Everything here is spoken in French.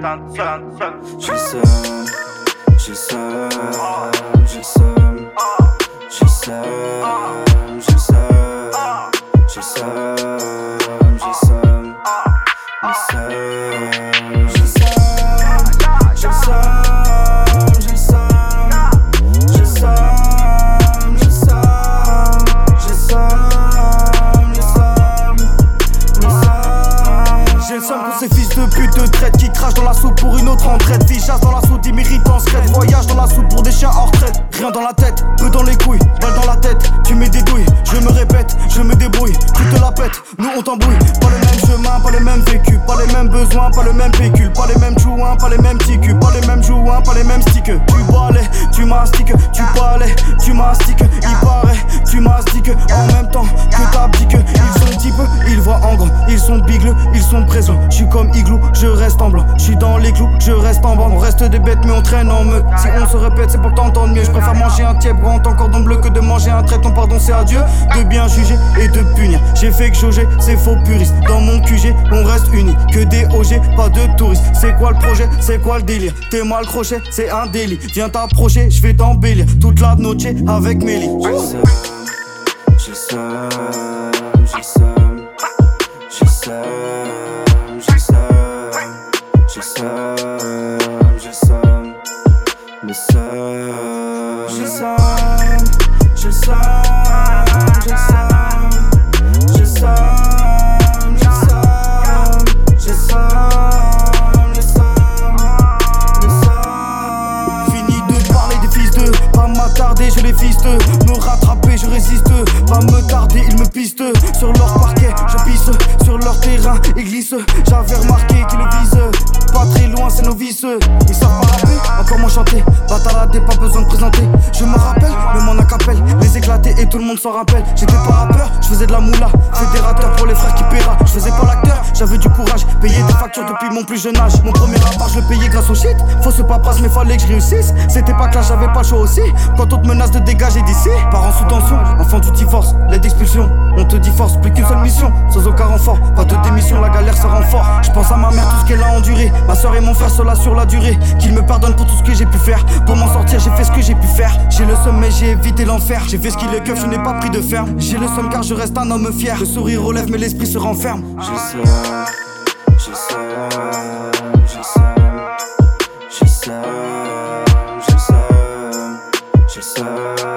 seul, seul, Je suis seul, je seul, je seul, je seul, je seul, je seul. Ces fils de pute de traite qui crachent dans la soupe pour une autre entraide. Vie chasse dans la soupe, imméritant secrète. Voyage dans la soupe pour des chiens hors retraite. Rien dans la tête, peu dans les couilles, balle dans la tête. Tu mets des douilles, je me répète, je me débrouille. Tu te la pètes, nous on t'embrouille. Pas le même chemin, pas les mêmes vécus, pas les mêmes besoins, pas le même pécule, pas les mêmes jouins, pas les mêmes ticus, pas les mêmes jouins, pas les mêmes sticks. Tu balais, tu mastiques, tu balais, tu mastiques. Il paraît, tu mastiques en même temps que t'abdiques. Ils sont types, ils voient en grand, ils sont bigleux, ils sont présents. Je suis comme igloo, je reste en blanc. Je suis dans les clous, je reste en bande. On reste des bêtes, mais on traîne en meute. Si on se répète, c'est pour t'entendre mieux. Je préfère manger un tiep grand en cordon bleu que de manger un traiton. Pardon, c'est à Dieu de bien juger et de punir. J'ai fait que jauger, c'est faux puriste. Dans mon QG, on reste unis. Que des OG, pas de touristes. C'est quoi le projet? C'est quoi le délire? T'es mal crochet, c'est un délit. Viens t'approcher, je vais t'embellir toute la noche avec Mélie. J'ai somme, j'ai somme, j'ai somme, j'ai somme, j'ai somme, j'ai somme, j'ai somme, le. J'ai. Je résiste, pas me tarder, ils me pistent, sur leur parquet, je pisse, sur leur terrain, ils glissent, j'avais remarqué qu'ils le visent, pas très loin, c'est novices, ils savent pas rapper, encore moins chanter, bataladé, pas besoin de présenter, je me rappelle, même en acapelle, les éclater et tout le monde s'en rappelle, j'étais pas rappeur, je faisais de la moula, fédérateur pour les frères qui paiera, depuis mon plus jeune âge, mon premier rapport je le payais grâce au shit, fausse paperasse mais fallait que je réussisse, c'était pas que là j'avais pas le choix aussi, quand on te menace de dégager d'ici, parents sous tension, enfant du divorce, l'aide d'expulsion, on te dit force, plus qu'une seule mission, sans aucun renfort, pas de démission, la galère se renfort, je pense à ma mère, tout ce qu'elle a enduré, ma soeur et mon frère cela sur la durée, qu'il me pardonne pour tout ce que j'ai pu faire, pour m'en sortir j'ai fait ce que j'ai pu faire, j'ai le somme mais j'ai évité l'enfer, j'ai fait ce qui le keuf, je n'ai pas pris de ferme, j'ai le somme car je reste un homme fier, le sourire relève mais l'esprit se renferme. j'ai seum, je somme, je somme, je somme, je somme.